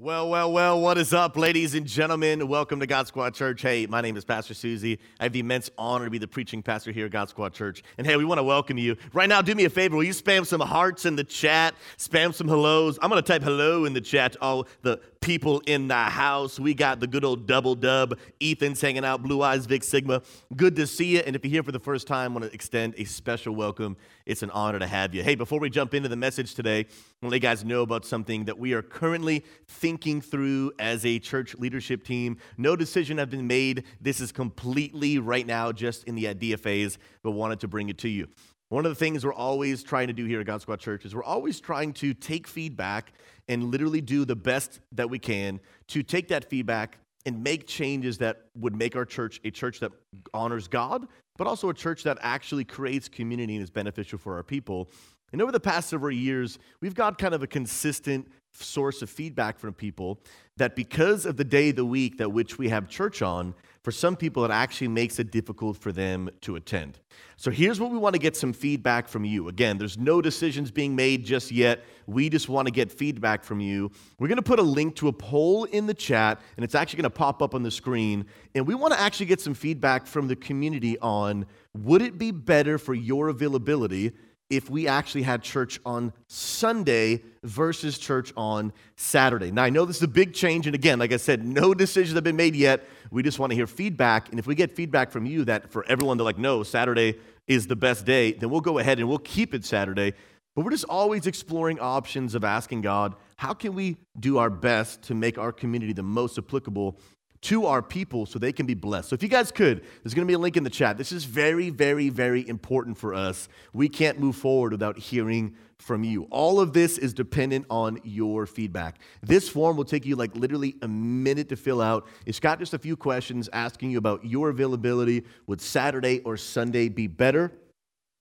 Well, well, well, what is up, ladies and gentlemen? Welcome to God Squad Church. Hey, my name is Pastor Susie. I have the immense honor to be the preaching pastor here at God Squad Church. And hey, we want to welcome you. Right now, do me a favor. Will you spam some hearts in the chat? Spam some hellos. I'm going to type hello in the chat to all the people in the house. We got the good old double dub. Ethan's hanging out, Blue Eyes, Vic Sigma. Good to see you. And if you're here for the first time, I want to extend a special welcome. It's an honor to have you. Hey, before we jump into the message today, I want to let you guys know about something that we are currently thinking through as a church leadership team. No decision has been made. This is completely right now just in the idea phase, but wanted to bring it to you. One of the things we're always trying to do here at God Squad Church is we're always trying to take feedback and literally do the best that we can to take that feedback and make changes that would make our church a church that honors God, but also a church that actually creates community and is beneficial for our people. And over the past several years, we've got kind of a consistent source of feedback from people that because of the day of the week that which we have church on, for some people it actually makes it difficult for them to attend. So here's what we want to get some feedback from you. Again, there's no decisions being made just yet. We just want to get feedback from you. We're going to put a link to a poll in the chat and it's actually going to pop up on the screen and we want to actually get some feedback from the community on would it be better for your availability if we actually had church on Sunday versus church on Saturday. Now, I know this is a big change, and again, like I said, no decisions have been made yet. We just want to hear feedback, and if we get feedback from you that for everyone to like, no, Saturday is the best day, then we'll go ahead and we'll keep it Saturday. But we're just always exploring options of asking God, how can we do our best to make our community the most applicable to our people so they can be blessed. So if you guys could, there's going to be a link in the chat. This is very, very, very important for us. We can't move forward without hearing from you. All of this is dependent on your feedback. This form will take you like literally a minute to fill out. It's got just a few questions asking you about your availability. Would Saturday or Sunday be better?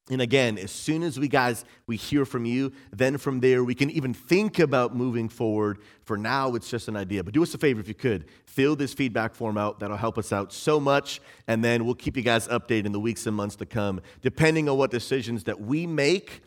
And again, as soon as we guys we hear from you, then from there we can even think about moving forward. For now, it's just an idea. But do us a favor if you could, fill this feedback form out. That'll help us out so much. And then we'll keep you guys updated in the weeks and months to come, depending on what decisions that we make,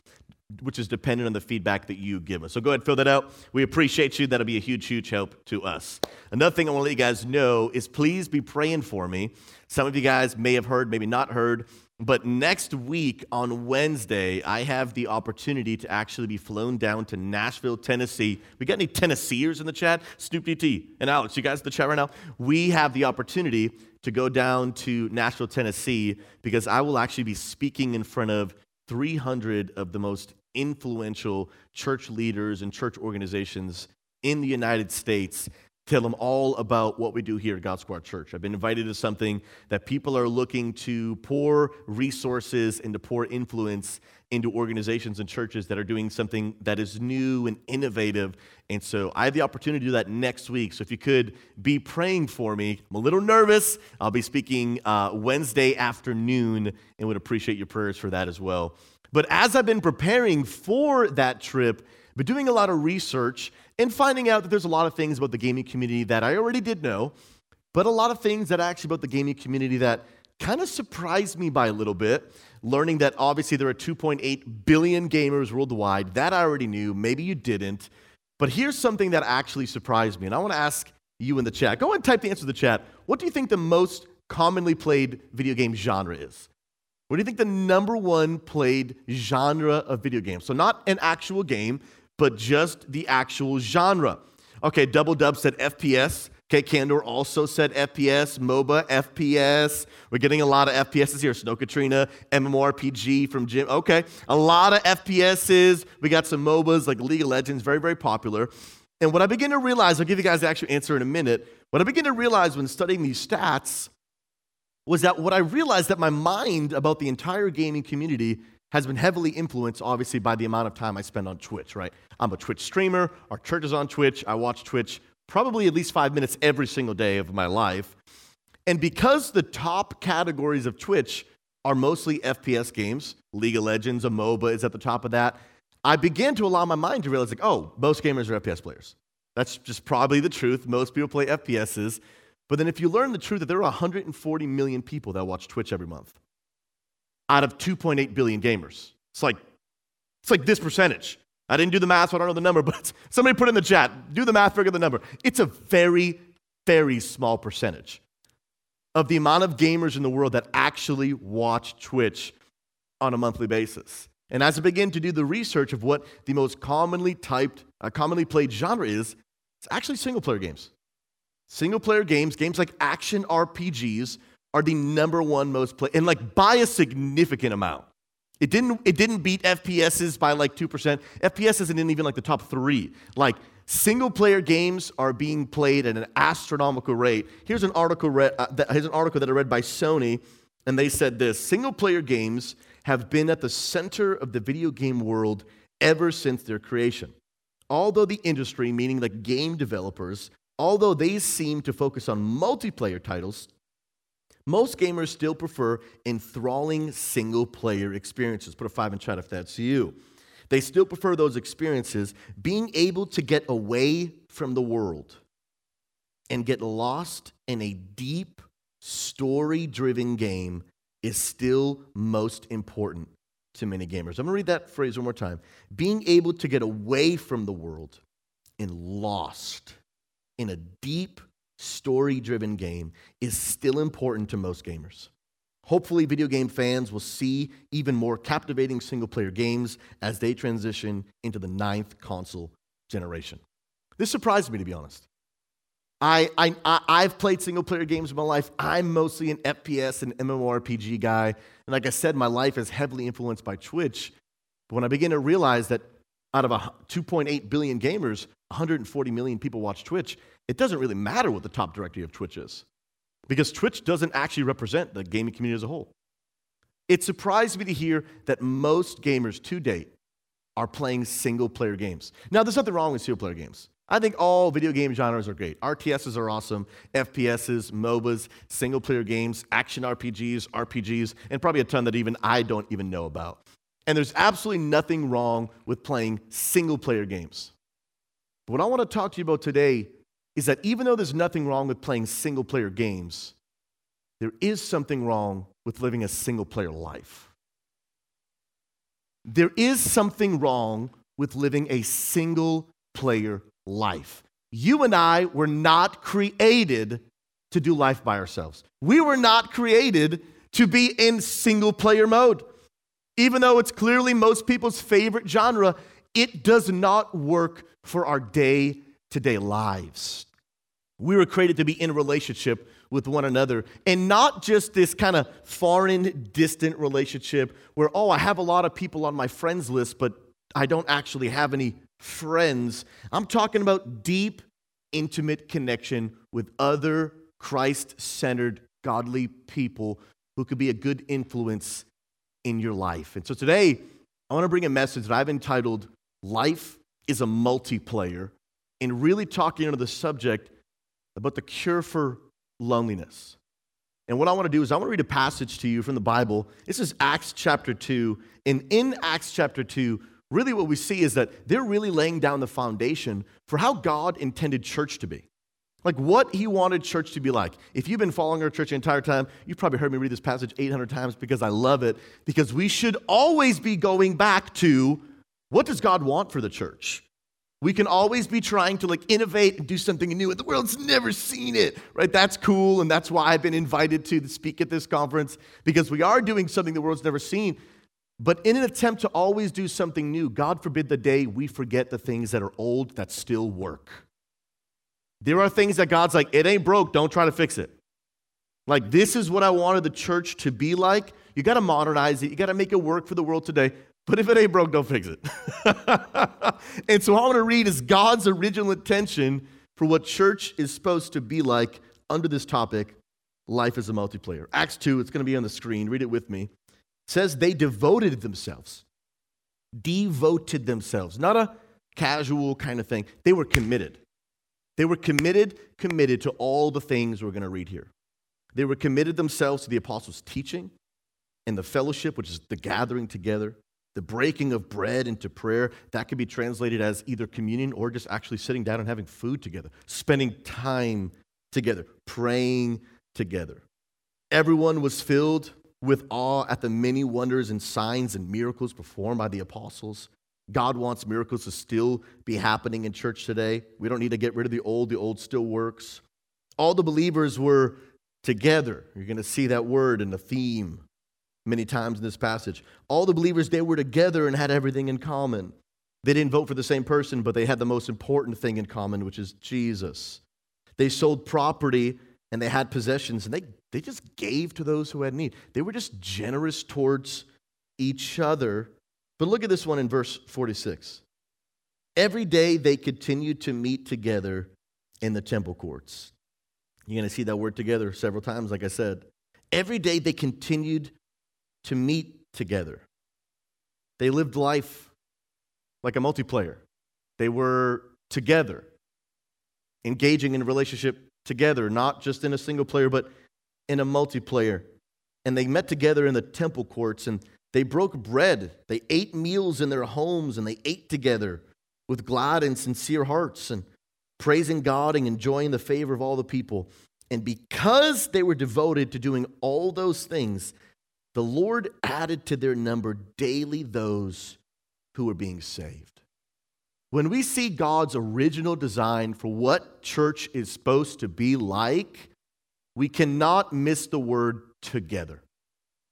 which is dependent on the feedback that you give us. So go ahead, fill that out. We appreciate you. That'll be a huge, huge help to us. Another thing I want to let you guys know is please be praying for me. Some of you guys may have heard, maybe not heard but next week on Wednesday, I have the opportunity to actually be flown down to Nashville, Tennessee. We got any Tennesseers in the chat? Snoop DT and Alex, you guys in the chat right now? We have the opportunity to go down to Nashville, Tennessee, because I will actually be speaking in front of 300 of the most influential church leaders and church organizations in the United States tell them all about what we do here at God Squad Church. I've been invited to something that people are looking to pour resources and to pour influence into organizations and churches that are doing something that is new and innovative. And so I have the opportunity to do that next week. So if you could be praying for me, I'm a little nervous. I'll be speaking uh, Wednesday afternoon and would appreciate your prayers for that as well. But as I've been preparing for that trip, but doing a lot of research and finding out that there's a lot of things about the gaming community that I already did know, but a lot of things that actually about the gaming community that kind of surprised me by a little bit. Learning that obviously there are 2.8 billion gamers worldwide. That I already knew. Maybe you didn't. But here's something that actually surprised me. And I want to ask you in the chat. Go and type the answer in the chat. What do you think the most commonly played video game genre is? What do you think the number one played genre of video games? So, not an actual game, but just the actual genre. Okay, Double Dub said FPS. Okay, Candor also said FPS, MOBA, FPS. We're getting a lot of FPSs here. Snow Katrina, MMORPG from Jim. Okay, a lot of FPSs. We got some MOBAs like League of Legends, very, very popular. And what I begin to realize, I'll give you guys the actual answer in a minute. What I begin to realize when studying these stats was that what I realized that my mind about the entire gaming community has been heavily influenced, obviously, by the amount of time I spend on Twitch, right? I'm a Twitch streamer. Our church is on Twitch. I watch Twitch probably at least five minutes every single day of my life. And because the top categories of Twitch are mostly FPS games, League of Legends, a MOBA is at the top of that, I began to allow my mind to realize, like, oh, most gamers are FPS players. That's just probably the truth. Most people play FPSs. But then if you learn the truth that there are 140 million people that watch Twitch every month, out of 2.8 billion gamers. It's like, it's like this percentage. I didn't do the math, so I don't know the number, but somebody put in the chat, do the math, figure the number. It's a very, very small percentage of the amount of gamers in the world that actually watch Twitch on a monthly basis. And as I begin to do the research of what the most commonly typed, uh, commonly played genre is, it's actually single player games. Single player games, games like action RPGs, are the number one most played, and like by a significant amount. It didn't, it didn't beat FPSs by like 2%. FPS isn't even like the top three. Like single player games are being played at an astronomical rate. Here's an article, read, uh, that, here's an article that I read by Sony, and they said this single player games have been at the center of the video game world ever since their creation. Although the industry, meaning like game developers, although they seem to focus on multiplayer titles, most gamers still prefer enthralling single player experiences. Put a five in chat if that's you. They still prefer those experiences, being able to get away from the world and get lost in a deep, story driven game is still most important to many gamers. I'm gonna read that phrase one more time. Being able to get away from the world and lost in a deep, story driven game is still important to most gamers. Hopefully, video game fans will see even more captivating single player games as they transition into the ninth console generation. This surprised me, to be honest. I, I, I've played single player games in my life. I'm mostly an FPS and MMORPG guy. And like I said, my life is heavily influenced by Twitch. But when I begin to realize that out of a 2.8 billion gamers, 140 million people watch Twitch, it doesn't really matter what the top directory of Twitch is because Twitch doesn't actually represent the gaming community as a whole. It surprised me to hear that most gamers to date are playing single player games. Now, there's nothing wrong with single player games. I think all video game genres are great. RTSs are awesome, FPSs, MOBAs, single player games, action RPGs, RPGs, and probably a ton that even I don't even know about. And there's absolutely nothing wrong with playing single player games. What I want to talk to you about today is that even though there's nothing wrong with playing single player games, there is something wrong with living a single player life. There is something wrong with living a single player life. You and I were not created to do life by ourselves. We were not created to be in single player mode. Even though it's clearly most people's favorite genre, it does not work for our day to day lives. We were created to be in relationship with one another and not just this kind of foreign, distant relationship where, oh, I have a lot of people on my friends list, but I don't actually have any friends. I'm talking about deep, intimate connection with other Christ centered, godly people who could be a good influence in your life. And so today, I want to bring a message that I've entitled Life is a Multiplayer, and really talking into the subject about the cure for loneliness. And what I want to do is I want to read a passage to you from the Bible. This is Acts chapter 2. And in Acts chapter 2, really what we see is that they're really laying down the foundation for how God intended church to be. Like what he wanted church to be like. If you've been following our church the entire time, you've probably heard me read this passage 800 times because I love it. Because we should always be going back to what does God want for the church? We can always be trying to like innovate and do something new, and the world's never seen it, right? That's cool, and that's why I've been invited to speak at this conference because we are doing something the world's never seen. But in an attempt to always do something new, God forbid the day we forget the things that are old that still work. There are things that God's like, it ain't broke, don't try to fix it. Like, this is what I wanted the church to be like. You got to modernize it, you got to make it work for the world today. But if it ain't broke, don't fix it. and so, what I want to read is God's original intention for what church is supposed to be like under this topic life as a multiplayer. Acts 2, it's going to be on the screen. Read it with me says they devoted themselves. Devoted themselves. Not a casual kind of thing. They were committed. They were committed, committed to all the things we're going to read here. They were committed themselves to the apostles' teaching and the fellowship, which is the gathering together, the breaking of bread into prayer. That could be translated as either communion or just actually sitting down and having food together, spending time together, praying together. Everyone was filled with awe at the many wonders and signs and miracles performed by the apostles. God wants miracles to still be happening in church today. We don't need to get rid of the old, the old still works. All the believers were together. You're going to see that word in the theme many times in this passage. All the believers, they were together and had everything in common. They didn't vote for the same person, but they had the most important thing in common, which is Jesus. They sold property and they had possessions and they, they just gave to those who had need. They were just generous towards each other. But look at this one in verse 46. Every day they continued to meet together in the temple courts. You're going to see that word together several times, like I said. Every day they continued to meet together. They lived life like a multiplayer. They were together, engaging in a relationship together, not just in a single player, but in a multiplayer. And they met together in the temple courts and they broke bread. They ate meals in their homes and they ate together with glad and sincere hearts and praising God and enjoying the favor of all the people. And because they were devoted to doing all those things, the Lord added to their number daily those who were being saved. When we see God's original design for what church is supposed to be like, we cannot miss the word together.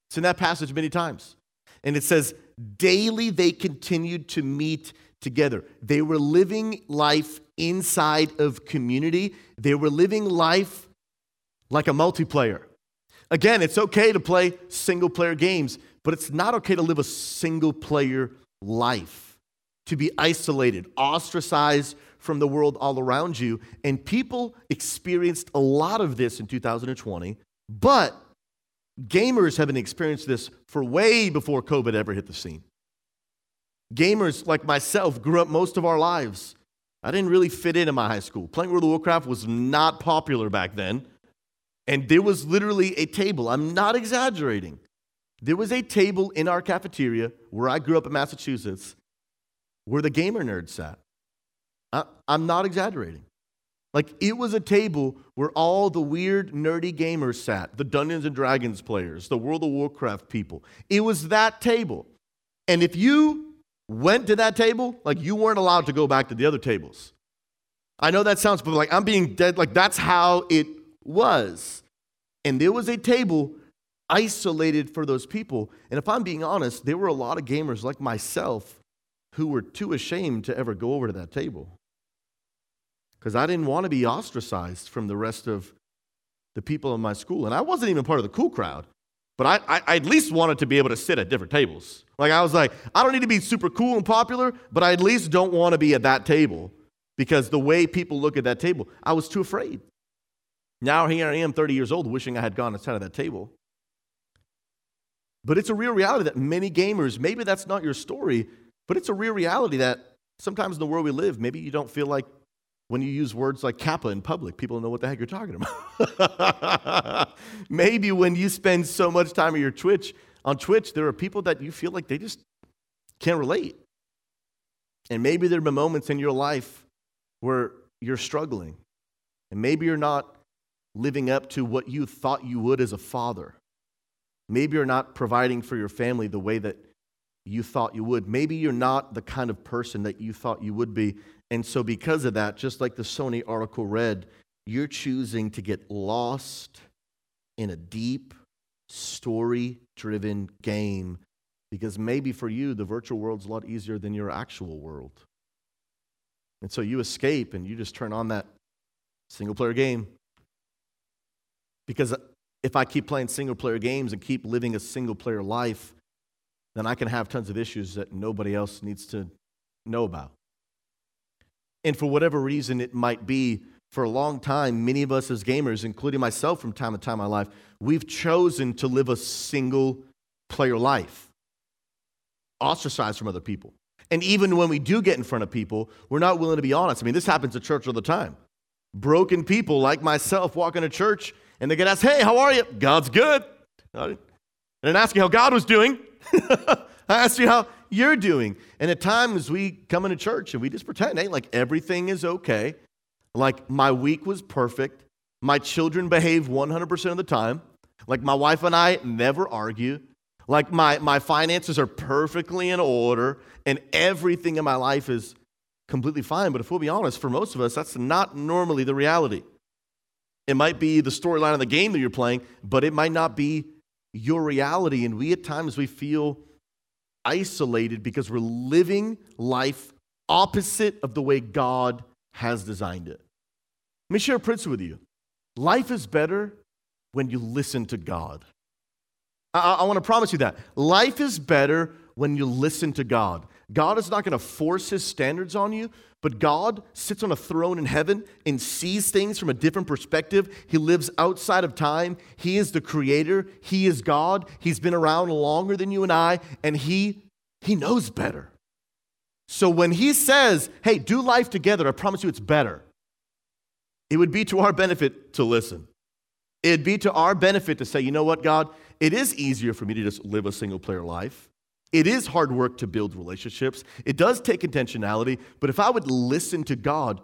It's in that passage many times. And it says, daily they continued to meet together. They were living life inside of community, they were living life like a multiplayer. Again, it's okay to play single player games, but it's not okay to live a single player life, to be isolated, ostracized from the world all around you. And people experienced a lot of this in 2020, but gamers have been experiencing this for way before COVID ever hit the scene. Gamers like myself grew up most of our lives. I didn't really fit in in my high school. Playing World of Warcraft was not popular back then. And there was literally a table. I'm not exaggerating. There was a table in our cafeteria where I grew up in Massachusetts where the gamer nerds sat. I, am not exaggerating. Like, it was a table where all the weird, nerdy gamers sat the Dungeons and Dragons players, the World of Warcraft people. It was that table. And if you went to that table, like, you weren't allowed to go back to the other tables. I know that sounds, but like, I'm being dead. Like, that's how it was. And there was a table isolated for those people. And if I'm being honest, there were a lot of gamers like myself who were too ashamed to ever go over to that table. Because I didn't want to be ostracized from the rest of the people in my school. And I wasn't even part of the cool crowd, but I, I, I at least wanted to be able to sit at different tables. Like I was like, I don't need to be super cool and popular, but I at least don't want to be at that table because the way people look at that table, I was too afraid. Now here I am, 30 years old, wishing I had gone inside of that table. But it's a real reality that many gamers, maybe that's not your story, but it's a real reality that sometimes in the world we live, maybe you don't feel like when you use words like kappa in public, people don't know what the heck you're talking about. maybe when you spend so much time on your Twitch, on Twitch, there are people that you feel like they just can't relate. And maybe there have been moments in your life where you're struggling. And maybe you're not living up to what you thought you would as a father. Maybe you're not providing for your family the way that you thought you would. Maybe you're not the kind of person that you thought you would be. And so, because of that, just like the Sony article read, you're choosing to get lost in a deep, story driven game because maybe for you, the virtual world's a lot easier than your actual world. And so you escape and you just turn on that single player game because if I keep playing single player games and keep living a single player life, then I can have tons of issues that nobody else needs to know about. And for whatever reason it might be, for a long time, many of us as gamers, including myself from time to time in my life, we've chosen to live a single player life, ostracized from other people. And even when we do get in front of people, we're not willing to be honest. I mean, this happens at church all the time. Broken people like myself walk into church and they get asked, Hey, how are you? God's good. I didn't ask you how God was doing. I asked you how you're doing. And at times we come into church and we just pretend, hey, like everything is okay. Like my week was perfect. My children behave 100% of the time. Like my wife and I never argue. Like my, my finances are perfectly in order and everything in my life is completely fine. But if we'll be honest, for most of us, that's not normally the reality. It might be the storyline of the game that you're playing, but it might not be your reality. And we at times we feel isolated because we're living life opposite of the way God has designed it. Let me share a principle with you. Life is better when you listen to God. I, I want to promise you that. Life is better when you listen to God. God is not going to force his standards on you, but God sits on a throne in heaven and sees things from a different perspective. He lives outside of time. He is the creator. He is God. He's been around longer than you and I, and he, he knows better. So when he says, hey, do life together, I promise you it's better, it would be to our benefit to listen. It'd be to our benefit to say, you know what, God, it is easier for me to just live a single player life. It is hard work to build relationships. It does take intentionality, but if I would listen to God,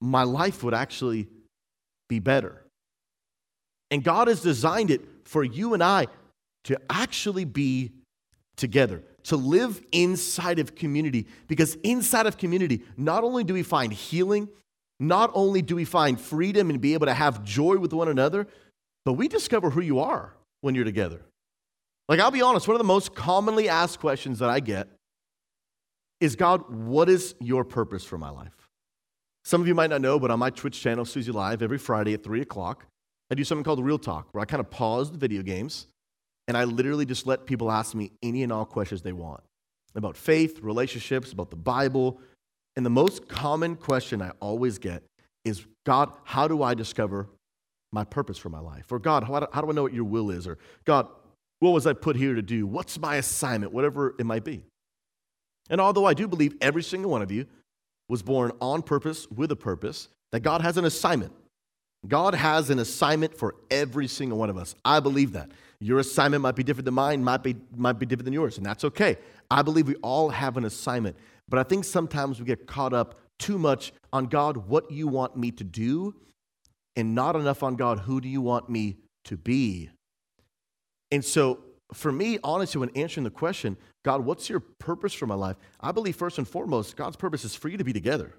my life would actually be better. And God has designed it for you and I to actually be together, to live inside of community. Because inside of community, not only do we find healing, not only do we find freedom and be able to have joy with one another, but we discover who you are when you're together. Like, I'll be honest, one of the most commonly asked questions that I get is God, what is your purpose for my life? Some of you might not know, but on my Twitch channel, Susie Live, every Friday at 3 o'clock, I do something called Real Talk, where I kind of pause the video games and I literally just let people ask me any and all questions they want about faith, relationships, about the Bible. And the most common question I always get is God, how do I discover my purpose for my life? Or God, how do, how do I know what your will is? Or God, what was I put here to do? What's my assignment? Whatever it might be. And although I do believe every single one of you was born on purpose with a purpose, that God has an assignment. God has an assignment for every single one of us. I believe that. Your assignment might be different than mine, might be, might be different than yours, and that's okay. I believe we all have an assignment. But I think sometimes we get caught up too much on God, what you want me to do, and not enough on God, who do you want me to be? And so, for me, honestly, when answering the question, God, what's your purpose for my life? I believe first and foremost, God's purpose is for you to be together.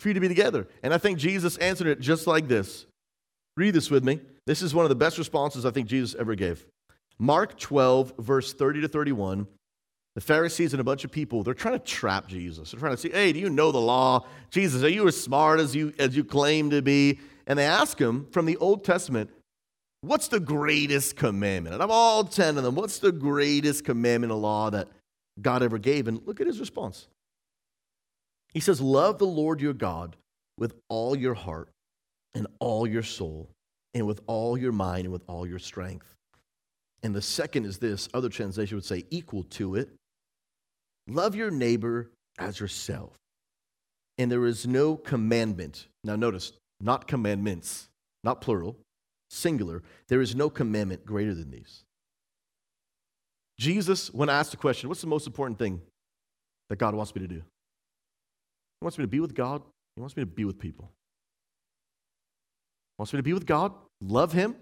For you to be together. And I think Jesus answered it just like this. Read this with me. This is one of the best responses I think Jesus ever gave. Mark 12, verse 30 to 31. The Pharisees and a bunch of people, they're trying to trap Jesus. They're trying to say, hey, do you know the law? Jesus, are you as smart as you, as you claim to be? And they ask him from the Old Testament, What's the greatest commandment? And of all 10 of them, what's the greatest commandment of law that God ever gave? And look at his response. He says, Love the Lord your God with all your heart and all your soul and with all your mind and with all your strength. And the second is this other translation would say, equal to it love your neighbor as yourself. And there is no commandment. Now, notice, not commandments, not plural singular, there is no commandment greater than these. Jesus, when asked the question, what's the most important thing that God wants me to do? He wants me to be with God, He wants me to be with people. He wants me to be with God, love Him,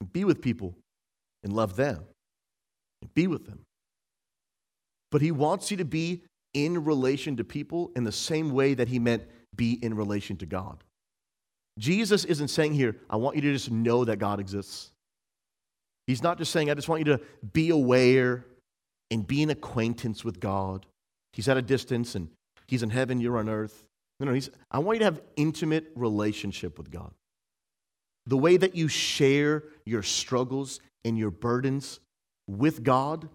and be with people and love them, and be with them. But He wants you to be in relation to people in the same way that He meant be in relation to God. Jesus isn't saying here, I want you to just know that God exists. He's not just saying, I just want you to be aware and be in acquaintance with God. He's at a distance and he's in heaven, you're on earth. No, no, he's, I want you to have intimate relationship with God. The way that you share your struggles and your burdens with God,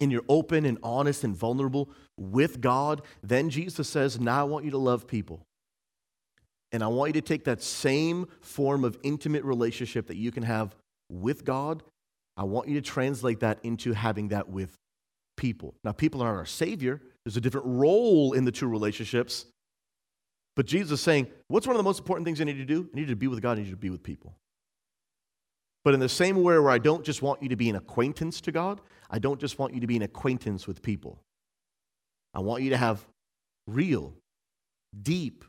and you're open and honest and vulnerable with God, then Jesus says, Now I want you to love people. And I want you to take that same form of intimate relationship that you can have with God. I want you to translate that into having that with people. Now, people aren't our Savior, there's a different role in the two relationships. But Jesus is saying, What's one of the most important things I need to do? I need to be with God, I need to be with people. But in the same way where I don't just want you to be an acquaintance to God, I don't just want you to be an acquaintance with people. I want you to have real, deep,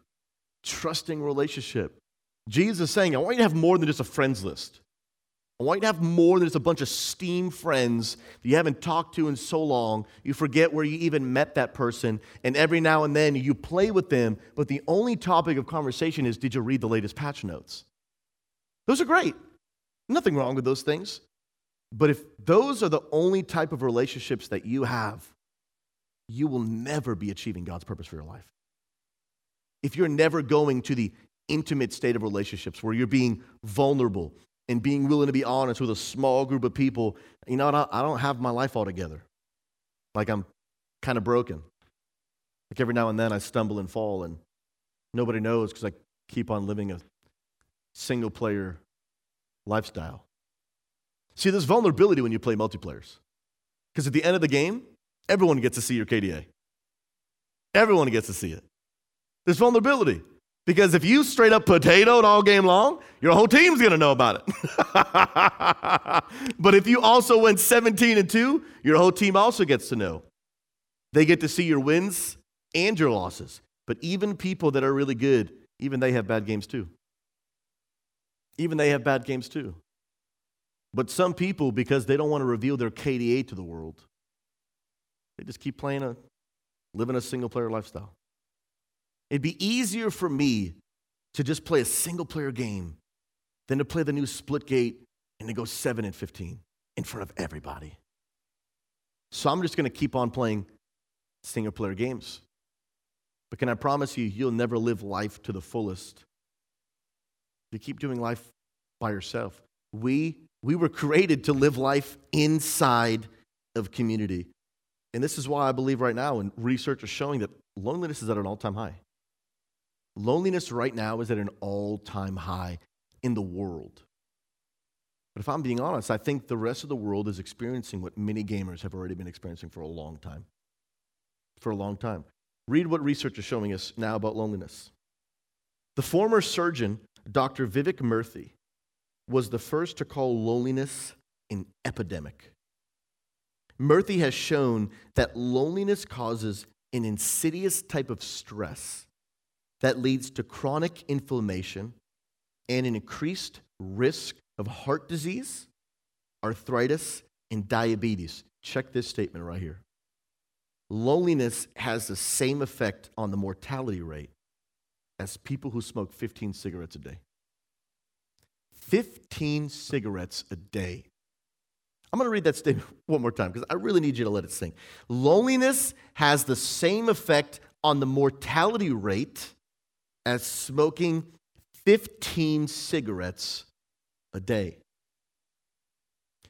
trusting relationship. Jesus is saying, I want you to have more than just a friends list. I want you to have more than just a bunch of steam friends that you haven't talked to in so long. You forget where you even met that person, and every now and then you play with them, but the only topic of conversation is did you read the latest patch notes? Those are great. Nothing wrong with those things. But if those are the only type of relationships that you have, you will never be achieving God's purpose for your life. If you're never going to the intimate state of relationships where you're being vulnerable and being willing to be honest with a small group of people, you know, I don't have my life all together. Like I'm kind of broken. Like every now and then I stumble and fall, and nobody knows because I keep on living a single player lifestyle. See, there's vulnerability when you play multiplayers. Because at the end of the game, everyone gets to see your KDA. Everyone gets to see it. There's vulnerability. Because if you straight up potatoed all game long, your whole team's gonna know about it. but if you also went 17 and 2, your whole team also gets to know. They get to see your wins and your losses. But even people that are really good, even they have bad games too. Even they have bad games too. But some people, because they don't want to reveal their KDA to the world, they just keep playing a, living a single player lifestyle. It'd be easier for me to just play a single player game than to play the new Splitgate and to go 7 and 15 in front of everybody. So I'm just going to keep on playing single player games. But can I promise you, you'll never live life to the fullest. You keep doing life by yourself. We we were created to live life inside of community. And this is why I believe right now, and research is showing that loneliness is at an all time high. Loneliness right now is at an all time high in the world. But if I'm being honest, I think the rest of the world is experiencing what many gamers have already been experiencing for a long time. For a long time. Read what research is showing us now about loneliness. The former surgeon, Dr. Vivek Murthy, was the first to call loneliness an epidemic. Murthy has shown that loneliness causes an insidious type of stress that leads to chronic inflammation and an increased risk of heart disease, arthritis, and diabetes. Check this statement right here. Loneliness has the same effect on the mortality rate as people who smoke 15 cigarettes a day. 15 cigarettes a day. I'm going to read that statement one more time because I really need you to let it sink. Loneliness has the same effect on the mortality rate as smoking 15 cigarettes a day.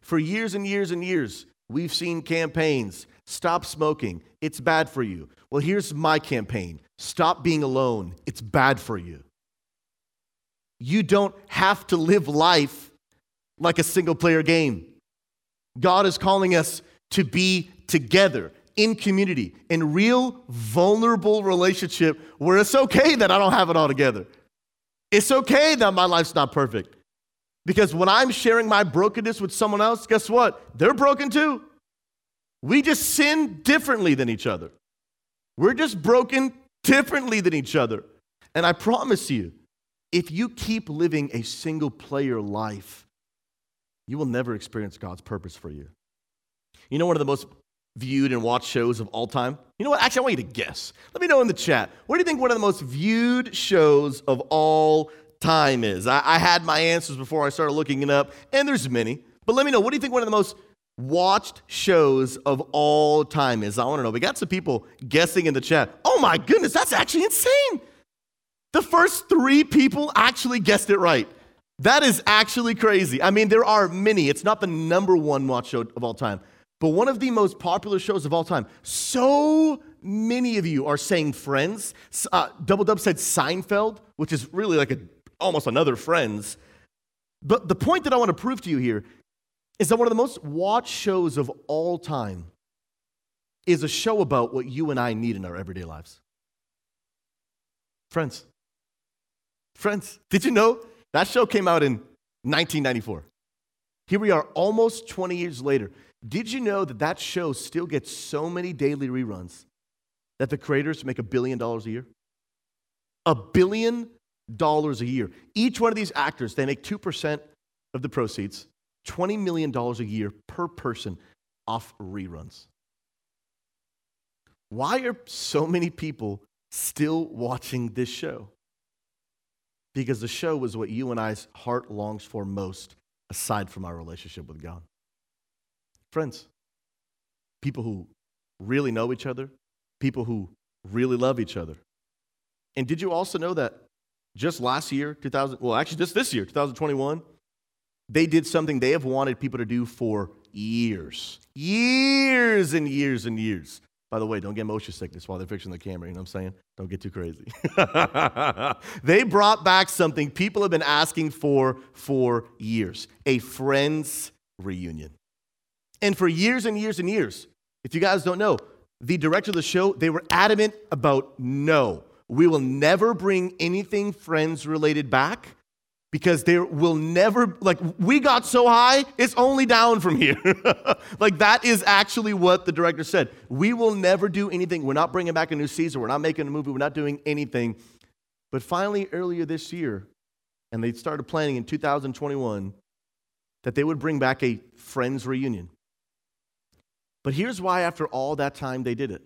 For years and years and years, we've seen campaigns stop smoking, it's bad for you. Well, here's my campaign stop being alone, it's bad for you. You don't have to live life like a single player game. God is calling us to be together in community, in real vulnerable relationship where it's okay that I don't have it all together. It's okay that my life's not perfect. Because when I'm sharing my brokenness with someone else, guess what? They're broken too. We just sin differently than each other. We're just broken differently than each other. And I promise you, if you keep living a single player life, you will never experience God's purpose for you. You know, one of the most viewed and watched shows of all time? You know what? Actually, I want you to guess. Let me know in the chat. What do you think one of the most viewed shows of all time is? I, I had my answers before I started looking it up, and there's many. But let me know. What do you think one of the most watched shows of all time is? I want to know. We got some people guessing in the chat. Oh my goodness, that's actually insane. The first three people actually guessed it right. That is actually crazy. I mean, there are many. It's not the number one watch show of all time, but one of the most popular shows of all time. So many of you are saying Friends. Uh, Double Dub said Seinfeld, which is really like a, almost another Friends. But the point that I want to prove to you here is that one of the most watched shows of all time is a show about what you and I need in our everyday lives. Friends. Friends, did you know that show came out in 1994? Here we are almost 20 years later. Did you know that that show still gets so many daily reruns that the creators make a billion dollars a year? A billion dollars a year. Each one of these actors, they make 2% of the proceeds. $20 million a year per person off reruns. Why are so many people still watching this show? Because the show was what you and I's heart longs for most, aside from our relationship with God. Friends, people who really know each other, people who really love each other. And did you also know that just last year, 2000, well, actually, just this year, 2021, they did something they have wanted people to do for years, years and years and years. By the way, don't get motion sickness while they're fixing the camera, you know what I'm saying? Don't get too crazy. they brought back something people have been asking for for years a friends reunion. And for years and years and years, if you guys don't know, the director of the show, they were adamant about no, we will never bring anything friends related back because there will never like we got so high it's only down from here. Like that is actually what the director said. We will never do anything. We're not bringing back a new season. We're not making a movie. We're not doing anything. But finally earlier this year and they started planning in 2021 that they would bring back a friends reunion but here's why after all that time they did it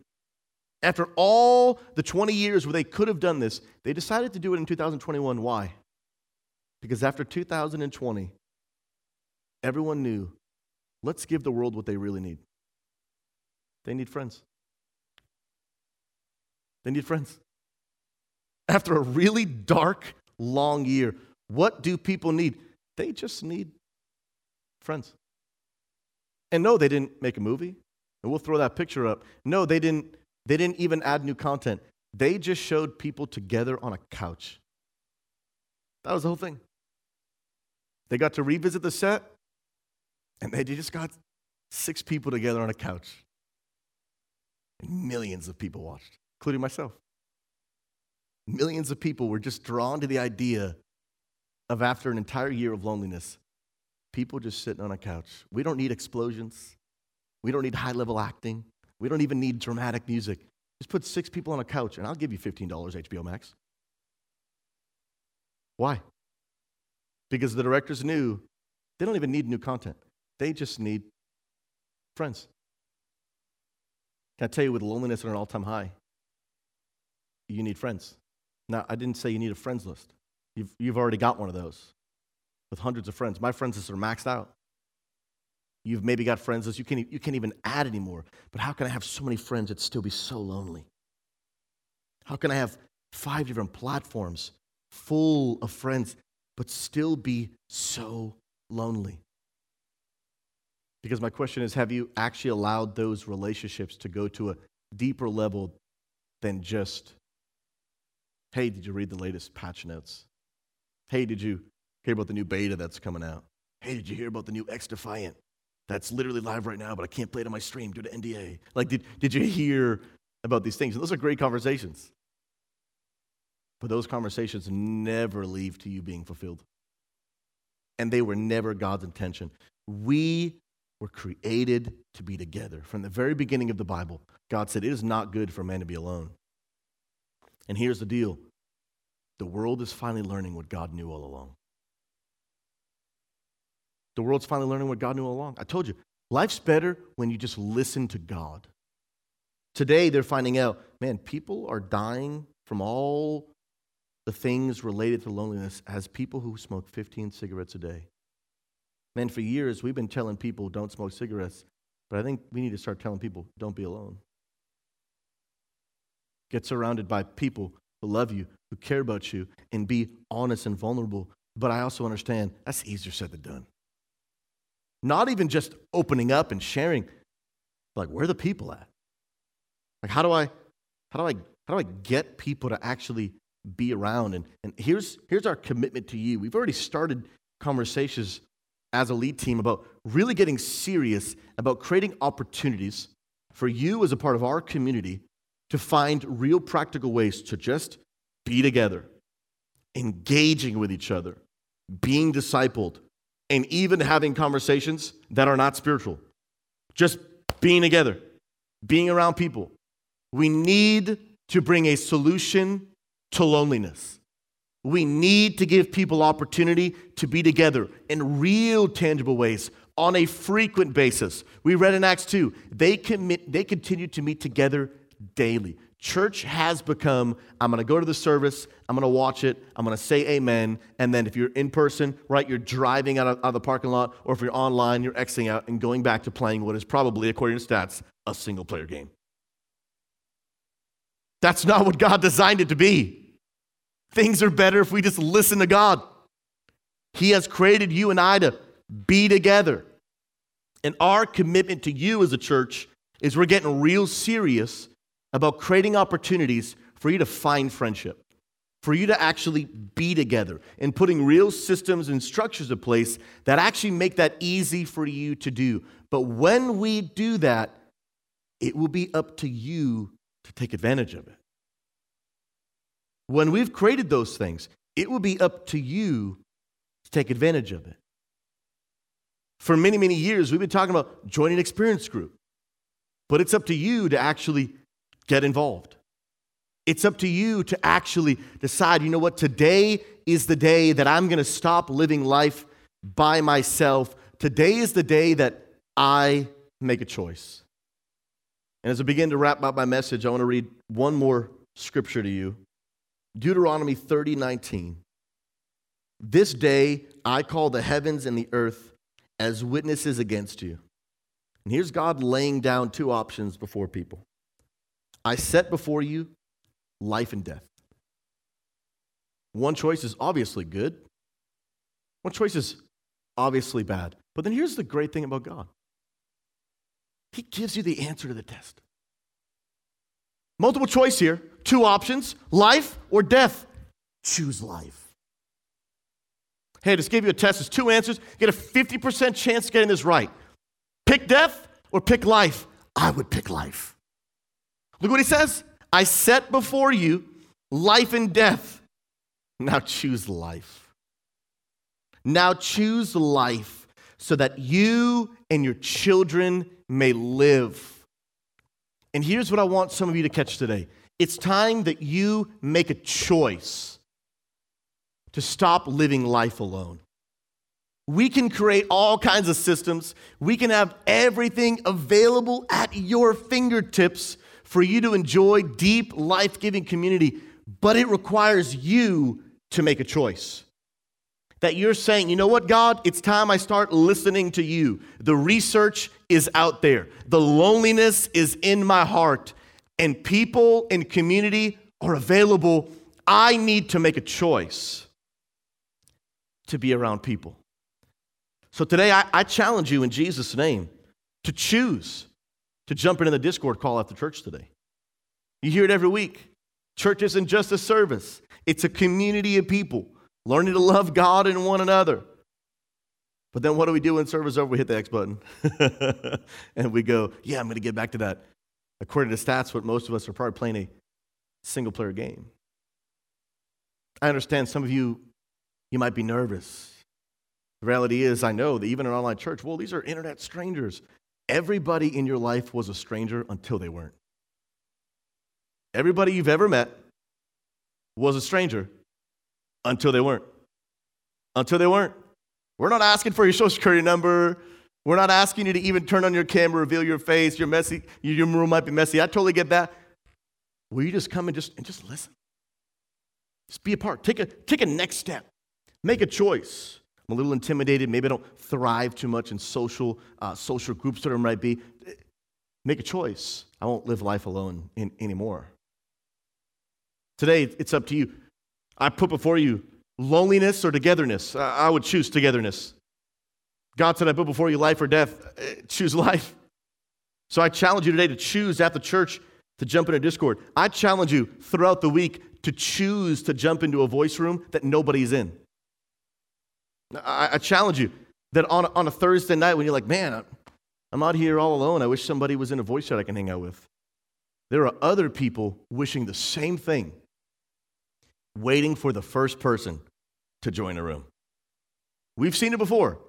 after all the 20 years where they could have done this they decided to do it in 2021 why because after 2020, everyone knew let's give the world what they really need. They need friends. They need friends. After a really dark, long year, what do people need? They just need friends. And no, they didn't make a movie. And we'll throw that picture up. No, they didn't, they didn't even add new content. They just showed people together on a couch. That was the whole thing. They got to revisit the set, and they just got six people together on a couch. And millions of people watched, including myself. Millions of people were just drawn to the idea of after an entire year of loneliness, people just sitting on a couch. We don't need explosions. We don't need high level acting. We don't even need dramatic music. Just put six people on a couch, and I'll give you $15 HBO Max. Why? because the directors knew they don't even need new content, they just need friends. Can I tell you, with loneliness at an all time high, you need friends. Now, I didn't say you need a friends list. You've, you've already got one of those with hundreds of friends. My friends list are maxed out. You've maybe got friends lists you can't, you can't even add anymore. But how can I have so many friends and still be so lonely? How can I have five different platforms full of friends but still be so lonely? Because my question is have you actually allowed those relationships to go to a deeper level than just, hey, did you read the latest patch notes? Hey, did you hear about the new beta that's coming out? Hey, did you hear about the new XDefiant that's literally live right now, but I can't play it on my stream due to NDA? Like, did, did you hear about these things? And those are great conversations. But those conversations never leave to you being fulfilled. And they were never God's intention. We were created to be together. From the very beginning of the Bible, God said, It is not good for man to be alone. And here's the deal the world is finally learning what God knew all along. The world's finally learning what God knew all along. I told you, life's better when you just listen to God. Today, they're finding out, man, people are dying from all the things related to loneliness as people who smoke 15 cigarettes a day. Man, for years we've been telling people don't smoke cigarettes, but I think we need to start telling people don't be alone. Get surrounded by people who love you, who care about you, and be honest and vulnerable. But I also understand that's easier said than done. Not even just opening up and sharing, like where are the people at? Like how do I how do I how do I get people to actually be around. And, and here's, here's our commitment to you. We've already started conversations as a lead team about really getting serious about creating opportunities for you as a part of our community to find real practical ways to just be together, engaging with each other, being discipled, and even having conversations that are not spiritual. Just being together, being around people. We need to bring a solution to loneliness. We need to give people opportunity to be together in real, tangible ways on a frequent basis. We read in Acts 2, they, commit, they continue to meet together daily. Church has become I'm going to go to the service, I'm going to watch it, I'm going to say amen, and then if you're in person, right, you're driving out of, out of the parking lot, or if you're online, you're exiting out and going back to playing what is probably, according to stats, a single player game. That's not what God designed it to be. Things are better if we just listen to God. He has created you and I to be together. And our commitment to you as a church is we're getting real serious about creating opportunities for you to find friendship, for you to actually be together, and putting real systems and structures in place that actually make that easy for you to do. But when we do that, it will be up to you to take advantage of it. When we've created those things, it will be up to you to take advantage of it. For many, many years, we've been talking about joining an experience group, but it's up to you to actually get involved. It's up to you to actually decide, you know what, today is the day that I'm going to stop living life by myself. Today is the day that I make a choice. And as I begin to wrap up my message, I want to read one more scripture to you Deuteronomy 30 19. This day I call the heavens and the earth as witnesses against you. And here's God laying down two options before people I set before you life and death. One choice is obviously good, one choice is obviously bad. But then here's the great thing about God He gives you the answer to the test. Multiple choice here, two options life or death. Choose life. Hey, just gave you a test. There's two answers. You get a 50% chance of getting this right. Pick death or pick life. I would pick life. Look what he says. I set before you life and death. Now choose life. Now choose life so that you and your children may live. And here's what I want some of you to catch today it's time that you make a choice to stop living life alone. We can create all kinds of systems. We can have everything available at your fingertips for you to enjoy deep, life giving community, but it requires you to make a choice. That you're saying, you know what, God, it's time I start listening to you. The research is out there, the loneliness is in my heart, and people and community are available. I need to make a choice to be around people. So today, I, I challenge you in Jesus' name to choose to jump into the Discord call after church today. You hear it every week. Church isn't just a service, it's a community of people learning to love God and one another. But then what do we do when service over? We hit the X button and we go, yeah, I'm going to get back to that. According to stats, what most of us are probably playing a single player game. I understand some of you you might be nervous. The reality is, I know that even in online church, well, these are internet strangers. Everybody in your life was a stranger until they weren't. Everybody you've ever met was a stranger until they weren't. Until they weren't. We're not asking for your social security number. We're not asking you to even turn on your camera, reveal your face. Your messy, your room might be messy. I totally get that. Will you just come and just and just listen? Just be a part. Take a take a next step. Make a choice. I'm a little intimidated. Maybe I don't thrive too much in social, uh, social groups, whatever it might be. Make a choice. I won't live life alone in, anymore. Today, it's up to you. I put before you loneliness or togetherness. I would choose togetherness. God said, I put before you life or death. Uh, choose life. So I challenge you today to choose at the church to jump into Discord. I challenge you throughout the week to choose to jump into a voice room that nobody's in. I, I challenge you that on, on a Thursday night when you're like, man, I'm out here all alone. I wish somebody was in a voice chat I can hang out with. There are other people wishing the same thing, waiting for the first person to join a room. We've seen it before.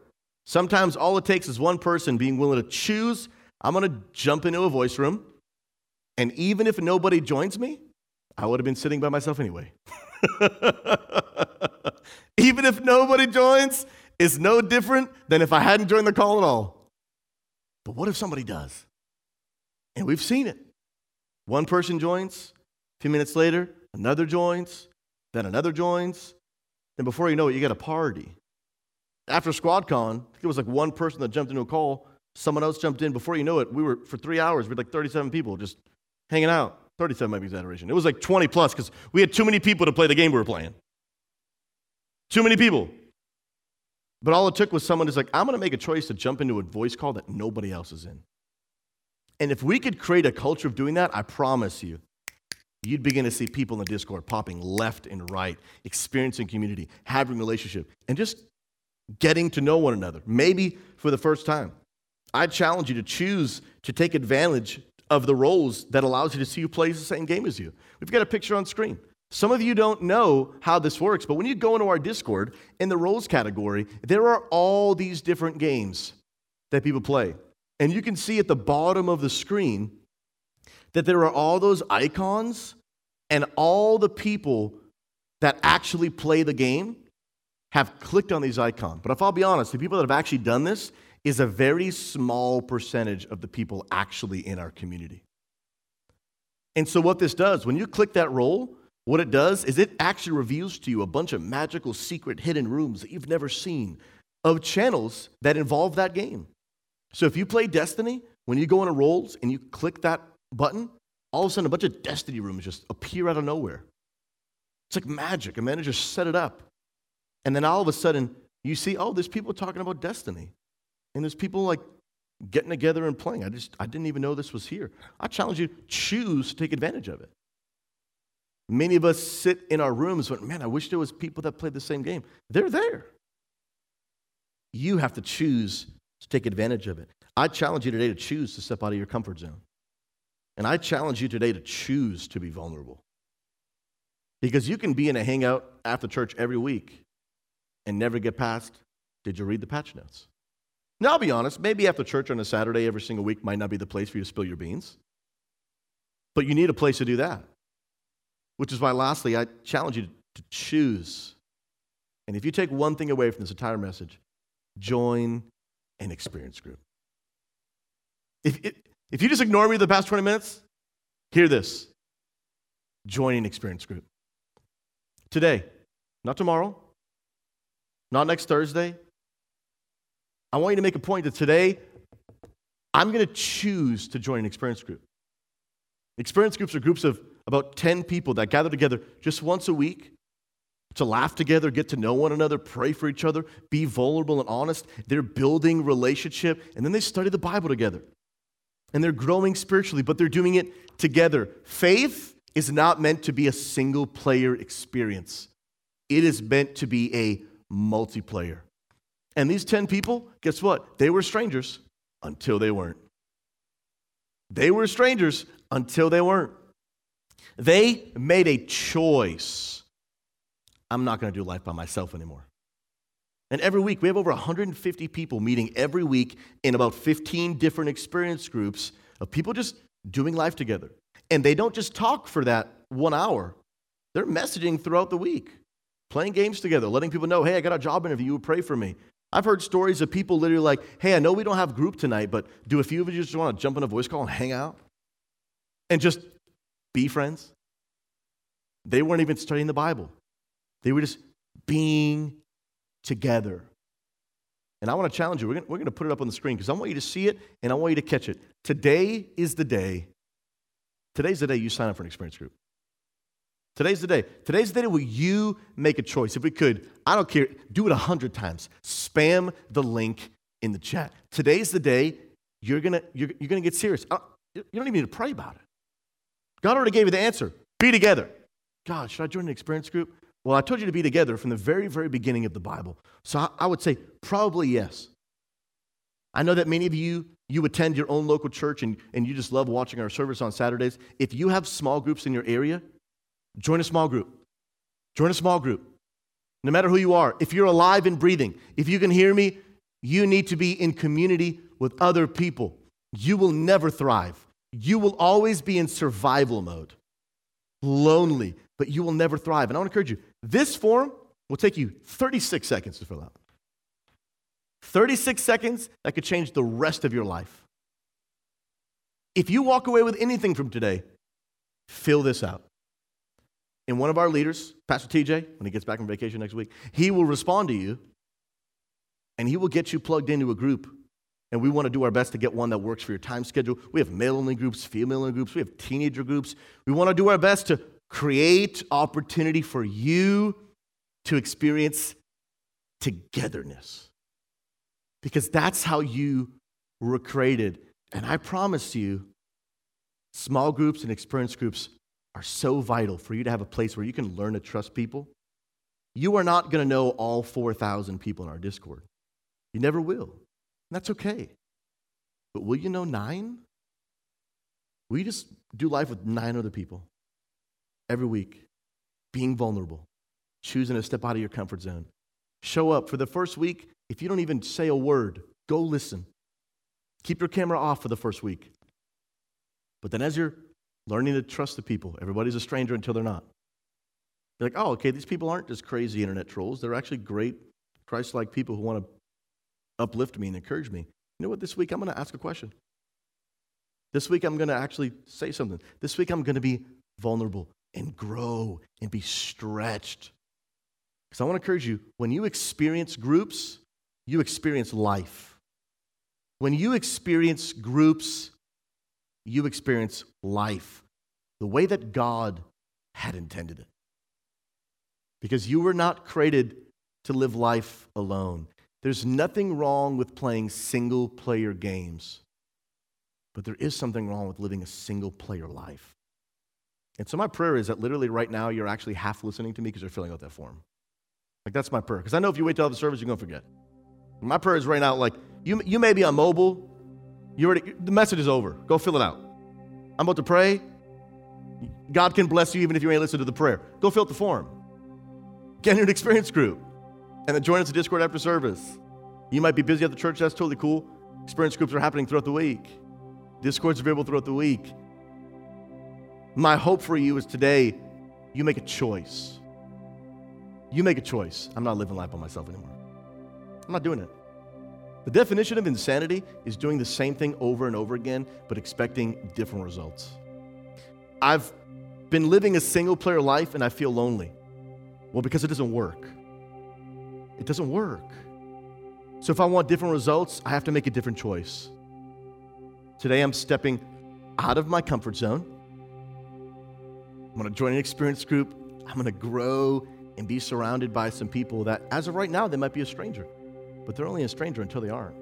Sometimes all it takes is one person being willing to choose, I'm going to jump into a voice room. And even if nobody joins me, I would have been sitting by myself anyway. Even if nobody joins, it's no different than if I hadn't joined the call at all. But what if somebody does? And we've seen it. One person joins, a few minutes later, another joins, then another joins, and before you know it, you get a party. After SquadCon, it was like one person that jumped into a call, someone else jumped in. Before you know it, we were, for three hours, we had like 37 people just hanging out. 37 might be exaggeration. It was like 20 plus because we had too many people to play the game we were playing. Too many people. But all it took was someone who's like, I'm going to make a choice to jump into a voice call that nobody else is in. And if we could create a culture of doing that, I promise you, you'd begin to see people in the Discord popping left and right, experiencing community, having relationship, and just getting to know one another, maybe for the first time. I challenge you to choose to take advantage of the roles that allows you to see who plays the same game as you. We've got a picture on screen. Some of you don't know how this works, but when you go into our Discord, in the roles category, there are all these different games that people play. And you can see at the bottom of the screen that there are all those icons and all the people that actually play the game have clicked on these icons. But if I'll be honest, the people that have actually done this is a very small percentage of the people actually in our community. And so, what this does, when you click that role, what it does is it actually reveals to you a bunch of magical, secret, hidden rooms that you've never seen of channels that involve that game. So, if you play Destiny, when you go into roles and you click that button, all of a sudden a bunch of Destiny rooms just appear out of nowhere. It's like magic. A manager set it up. And then all of a sudden, you see, oh, there's people talking about Destiny. And there's people like getting together and playing. I just I didn't even know this was here. I challenge you, choose to take advantage of it. Many of us sit in our rooms, but man, I wish there was people that played the same game. They're there. You have to choose to take advantage of it. I challenge you today to choose to step out of your comfort zone. And I challenge you today to choose to be vulnerable. Because you can be in a hangout after church every week and never get past, did you read the patch notes? Now, I'll be honest, maybe after church on a Saturday every single week might not be the place for you to spill your beans. But you need a place to do that. Which is why, lastly, I challenge you to choose. And if you take one thing away from this entire message, join an experience group. If, if you just ignore me the past 20 minutes, hear this join an experience group. Today, not tomorrow, not next Thursday, I want you to make a point that today I'm going to choose to join an experience group. Experience groups are groups of about 10 people that gather together just once a week to laugh together, get to know one another, pray for each other, be vulnerable and honest. They're building relationship, and then they study the Bible together. And they're growing spiritually, but they're doing it together. Faith is not meant to be a single player experience, it is meant to be a multiplayer. And these 10 people, guess what? They were strangers until they weren't. They were strangers until they weren't. They made a choice. I'm not going to do life by myself anymore. And every week, we have over 150 people meeting every week in about 15 different experience groups of people just doing life together. And they don't just talk for that one hour, they're messaging throughout the week, playing games together, letting people know, hey, I got a job interview, you pray for me. I've heard stories of people literally like, hey, I know we don't have group tonight, but do a few of you just want to jump in a voice call and hang out? And just be friends? They weren't even studying the Bible, they were just being together. And I want to challenge you. We're going, we're going to put it up on the screen because I want you to see it and I want you to catch it. Today is the day. Today's the day you sign up for an experience group. Today's the day. Today's the day where you make a choice. If we could, I don't care, do it a hundred times. Spam the link in the chat. Today's the day you're gonna you're, you're gonna get serious. Uh, you don't even need to pray about it. God already gave you the answer. Be together. God, should I join an experience group? Well, I told you to be together from the very, very beginning of the Bible. So I, I would say probably yes. I know that many of you you attend your own local church and, and you just love watching our service on Saturdays. If you have small groups in your area, Join a small group. Join a small group. No matter who you are, if you're alive and breathing, if you can hear me, you need to be in community with other people. You will never thrive. You will always be in survival mode, lonely, but you will never thrive. And I want to encourage you this form will take you 36 seconds to fill out. 36 seconds that could change the rest of your life. If you walk away with anything from today, fill this out. And one of our leaders, Pastor TJ, when he gets back from vacation next week, he will respond to you and he will get you plugged into a group. And we want to do our best to get one that works for your time schedule. We have male only groups, female only groups, we have teenager groups. We want to do our best to create opportunity for you to experience togetherness. Because that's how you were created. And I promise you, small groups and experience groups are so vital for you to have a place where you can learn to trust people. You are not going to know all 4,000 people in our Discord. You never will. That's okay. But will you know nine? Will you just do life with nine other people every week, being vulnerable, choosing to step out of your comfort zone? Show up for the first week. If you don't even say a word, go listen. Keep your camera off for the first week. But then as you're learning to trust the people, everybody's a stranger until they're not. You're like, oh, okay, these people aren't just crazy internet trolls. They're actually great, Christ like people who want to uplift me and encourage me. You know what? This week I'm going to ask a question. This week I'm going to actually say something. This week I'm going to be vulnerable and grow and be stretched. Because I want to encourage you when you experience groups, you experience life. When you experience groups, you experience life the way that God had intended it. Because you were not created to live life alone. There's nothing wrong with playing single player games, but there is something wrong with living a single player life. And so, my prayer is that literally right now you're actually half listening to me because you're filling out that form. Like, that's my prayer. Because I know if you wait till the service, you're going to forget. My prayer is right now, like, you, you may be on mobile, you already, the message is over. Go fill it out. I'm about to pray. God can bless you even if you ain't listened to the prayer. Go fill out the form. Get in an experience group and then join us at Discord after service. You might be busy at the church, that's totally cool. Experience groups are happening throughout the week. Discord's available throughout the week. My hope for you is today you make a choice. You make a choice. I'm not living life by myself anymore. I'm not doing it. The definition of insanity is doing the same thing over and over again, but expecting different results. I've been living a single player life and I feel lonely. Well, because it doesn't work. Doesn't work. So if I want different results, I have to make a different choice. Today I'm stepping out of my comfort zone. I'm going to join an experience group. I'm going to grow and be surrounded by some people that, as of right now, they might be a stranger, but they're only a stranger until they aren't.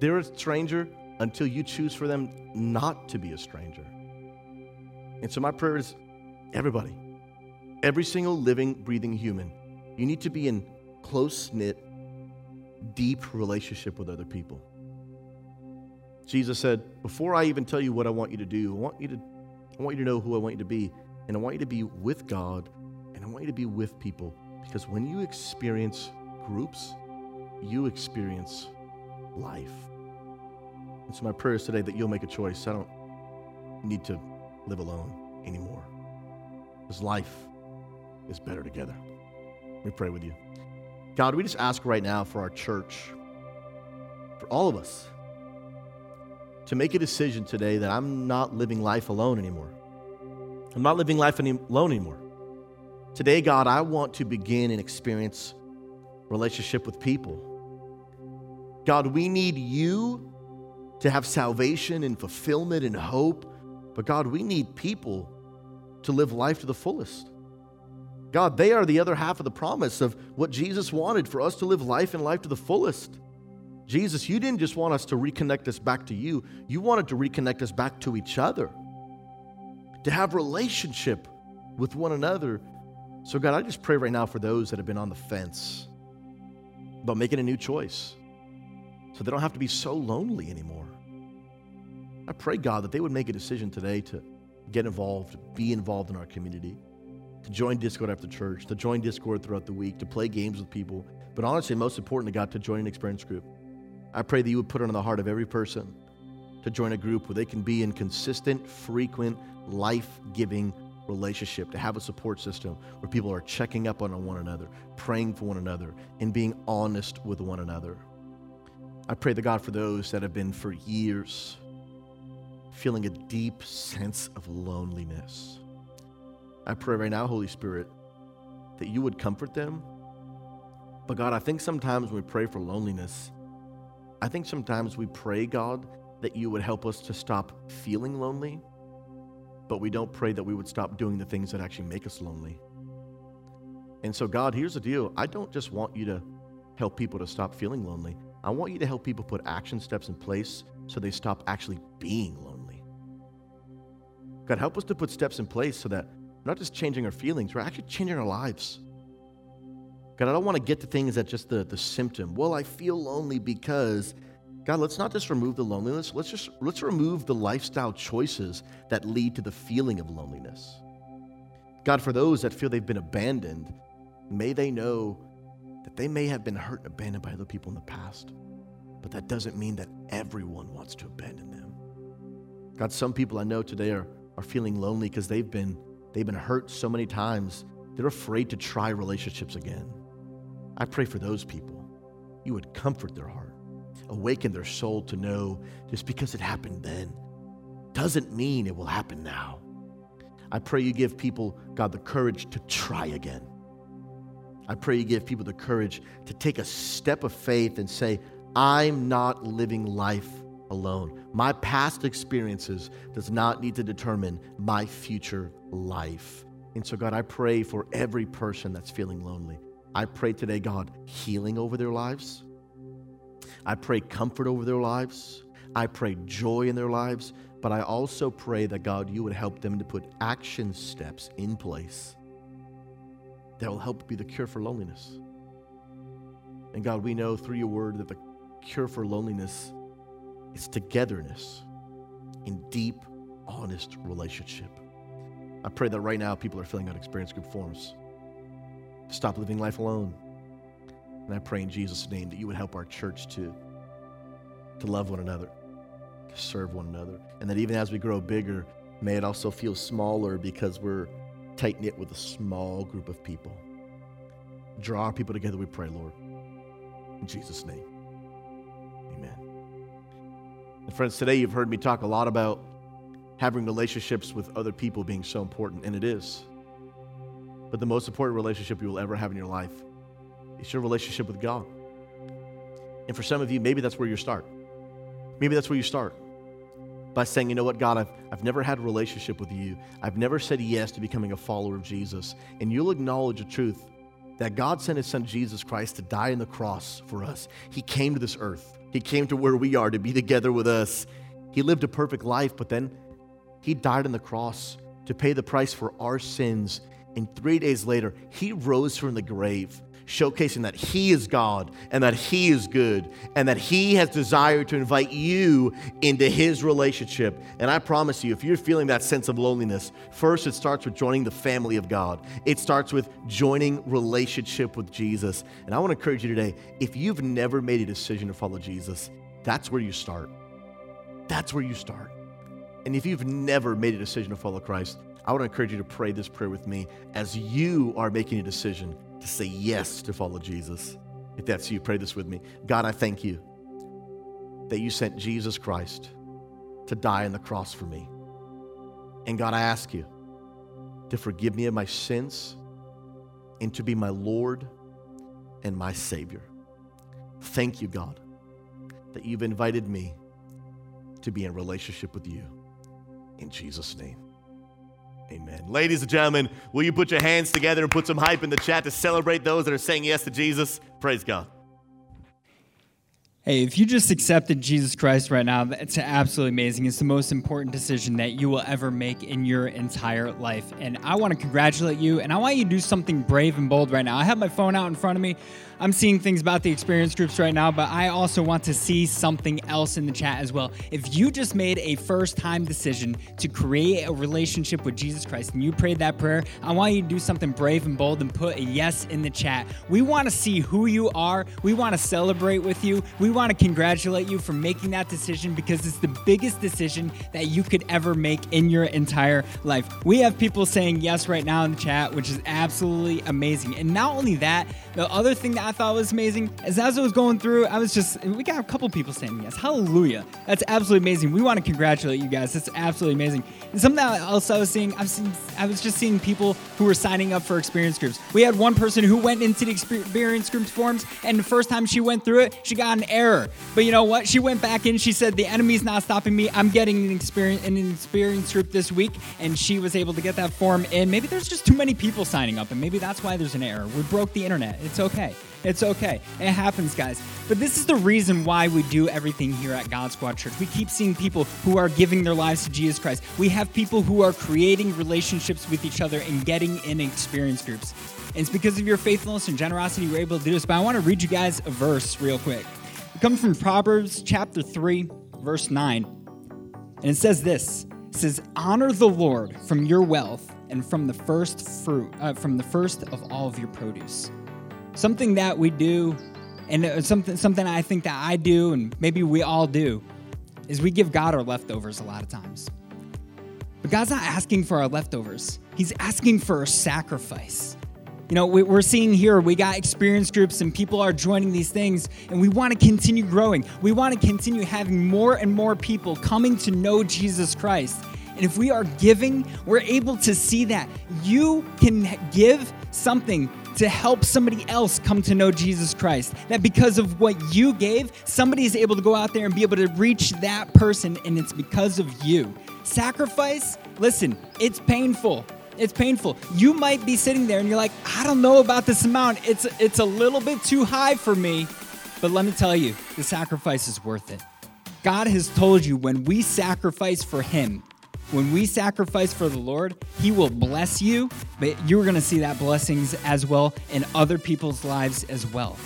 They're a stranger until you choose for them not to be a stranger. And so, my prayer is everybody, every single living, breathing human, you need to be in close knit, deep relationship with other people. Jesus said, Before I even tell you what I want you to do, I want you to, I want you to know who I want you to be. And I want you to be with God and I want you to be with people. Because when you experience groups, you experience life. And so my prayer is today that you'll make a choice. I don't need to live alone anymore. Because life is better together. Me pray with you. God, we just ask right now for our church, for all of us, to make a decision today that I'm not living life alone anymore. I'm not living life any- alone anymore. Today, God, I want to begin and experience relationship with people. God, we need you to have salvation and fulfillment and hope. But God, we need people to live life to the fullest. God, they are the other half of the promise of what Jesus wanted for us to live life and life to the fullest. Jesus, you didn't just want us to reconnect us back to you, you wanted to reconnect us back to each other, to have relationship with one another. So, God, I just pray right now for those that have been on the fence about making a new choice so they don't have to be so lonely anymore. I pray, God, that they would make a decision today to get involved, be involved in our community to join Discord after church, to join Discord throughout the week, to play games with people, but honestly, most important to God, to join an experience group. I pray that you would put it on the heart of every person to join a group where they can be in consistent, frequent, life giving relationship, to have a support system where people are checking up on one another, praying for one another, and being honest with one another. I pray the God for those that have been for years feeling a deep sense of loneliness. I pray right now, Holy Spirit, that you would comfort them. But God, I think sometimes when we pray for loneliness, I think sometimes we pray, God, that you would help us to stop feeling lonely, but we don't pray that we would stop doing the things that actually make us lonely. And so, God, here's the deal I don't just want you to help people to stop feeling lonely, I want you to help people put action steps in place so they stop actually being lonely. God, help us to put steps in place so that we're not just changing our feelings, we're actually changing our lives. God, I don't want to get to things that just the, the symptom. Well, I feel lonely because God, let's not just remove the loneliness. Let's just let's remove the lifestyle choices that lead to the feeling of loneliness. God, for those that feel they've been abandoned, may they know that they may have been hurt and abandoned by other people in the past, but that doesn't mean that everyone wants to abandon them. God, some people I know today are, are feeling lonely because they've been they've been hurt so many times, they're afraid to try relationships again. I pray for those people. You would comfort their heart, awaken their soul to know just because it happened then doesn't mean it will happen now. I pray you give people, God, the courage to try again. I pray you give people the courage to take a step of faith and say, I'm not living life alone. My past experiences does not need to determine my future life. And so, God, I pray for every person that's feeling lonely. I pray today, God, healing over their lives. I pray comfort over their lives. I pray joy in their lives. But I also pray that, God, you would help them to put action steps in place that will help be the cure for loneliness. And God, we know through your word that the cure for loneliness is togetherness in deep, honest relationship. I pray that right now people are filling out experience group forms stop living life alone. And I pray in Jesus' name that you would help our church to, to love one another, to serve one another. And that even as we grow bigger, may it also feel smaller because we're tight knit with a small group of people. Draw our people together, we pray, Lord. In Jesus' name. Amen. Friends, today you've heard me talk a lot about having relationships with other people being so important, and it is. But the most important relationship you will ever have in your life is your relationship with God. And for some of you, maybe that's where you start. Maybe that's where you start by saying, you know what, God, I've, I've never had a relationship with you. I've never said yes to becoming a follower of Jesus. And you'll acknowledge the truth that God sent his son Jesus Christ to die on the cross for us. He came to this earth, he came to where we are to be together with us. He lived a perfect life, but then he died on the cross to pay the price for our sins and three days later, he rose from the grave, showcasing that he is God and that he is good and that he has desired to invite you into his relationship. And I promise you, if you're feeling that sense of loneliness, first it starts with joining the family of God. It starts with joining relationship with Jesus. And I want to encourage you today if you've never made a decision to follow Jesus, that's where you start. That's where you start. And if you've never made a decision to follow Christ, I want to encourage you to pray this prayer with me as you are making a decision to say yes to follow Jesus. If that's you, pray this with me. God, I thank you that you sent Jesus Christ to die on the cross for me. And God, I ask you to forgive me of my sins and to be my Lord and my Savior. Thank you, God, that you've invited me to be in relationship with you. In Jesus' name. Amen. Ladies and gentlemen, will you put your hands together and put some hype in the chat to celebrate those that are saying yes to Jesus? Praise God. Hey, if you just accepted Jesus Christ right now, that's absolutely amazing. It's the most important decision that you will ever make in your entire life. And I want to congratulate you, and I want you to do something brave and bold right now. I have my phone out in front of me. I'm seeing things about the experience groups right now, but I also want to see something else in the chat as well. If you just made a first time decision to create a relationship with Jesus Christ and you prayed that prayer, I want you to do something brave and bold and put a yes in the chat. We want to see who you are. We want to celebrate with you. We want to congratulate you for making that decision because it's the biggest decision that you could ever make in your entire life. We have people saying yes right now in the chat, which is absolutely amazing. And not only that, the other thing that I thought was amazing is as I was going through, I was just, we got a couple people saying yes. Hallelujah. That's absolutely amazing. We want to congratulate you guys. That's absolutely amazing. And something else I was seeing, I've seen, I was just seeing people who were signing up for experience groups. We had one person who went into the experience groups forms, and the first time she went through it, she got an error. But you know what? She went back in. She said, "The enemy's not stopping me. I'm getting an experience an experience group this week," and she was able to get that form in. Maybe there's just too many people signing up, and maybe that's why there's an error. We broke the internet. It's okay. It's okay. It happens, guys. But this is the reason why we do everything here at God Squad Church. We keep seeing people who are giving their lives to Jesus Christ. We have people who are creating relationships with each other and getting in experience groups. And it's because of your faithfulness and generosity we're able to do this. But I want to read you guys a verse real quick. It comes from Proverbs chapter 3, verse 9. And it says this It says, Honor the Lord from your wealth and from the first fruit, uh, from the first of all of your produce something that we do, and something something I think that I do, and maybe we all do, is we give God our leftovers a lot of times. But God's not asking for our leftovers. He's asking for a sacrifice. You know, we're seeing here, we got experience groups and people are joining these things, and we want to continue growing. We want to continue having more and more people coming to know Jesus Christ. And if we are giving, we're able to see that you can give something to help somebody else come to know Jesus Christ. That because of what you gave, somebody is able to go out there and be able to reach that person, and it's because of you. Sacrifice, listen, it's painful. It's painful. You might be sitting there and you're like, I don't know about this amount. It's it's a little bit too high for me. But let me tell you, the sacrifice is worth it. God has told you when we sacrifice for him, when we sacrifice for the Lord, He will bless you, but you're going to see that blessings as well in other people's lives as well.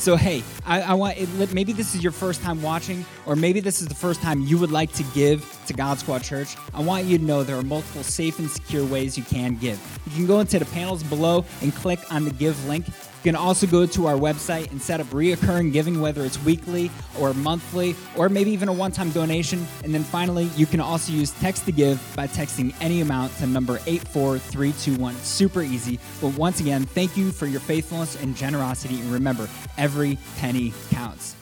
So, hey, I, I want it, maybe this is your first time watching, or maybe this is the first time you would like to give to God Squad Church. I want you to know there are multiple safe and secure ways you can give. You can go into the panels below and click on the give link. You can also go to our website and set up reoccurring giving, whether it's weekly or monthly, or maybe even a one time donation. And then finally, you can also use text to give by texting any amount to number 84321. Super easy. But once again, thank you for your faithfulness and generosity. And remember, every penny counts.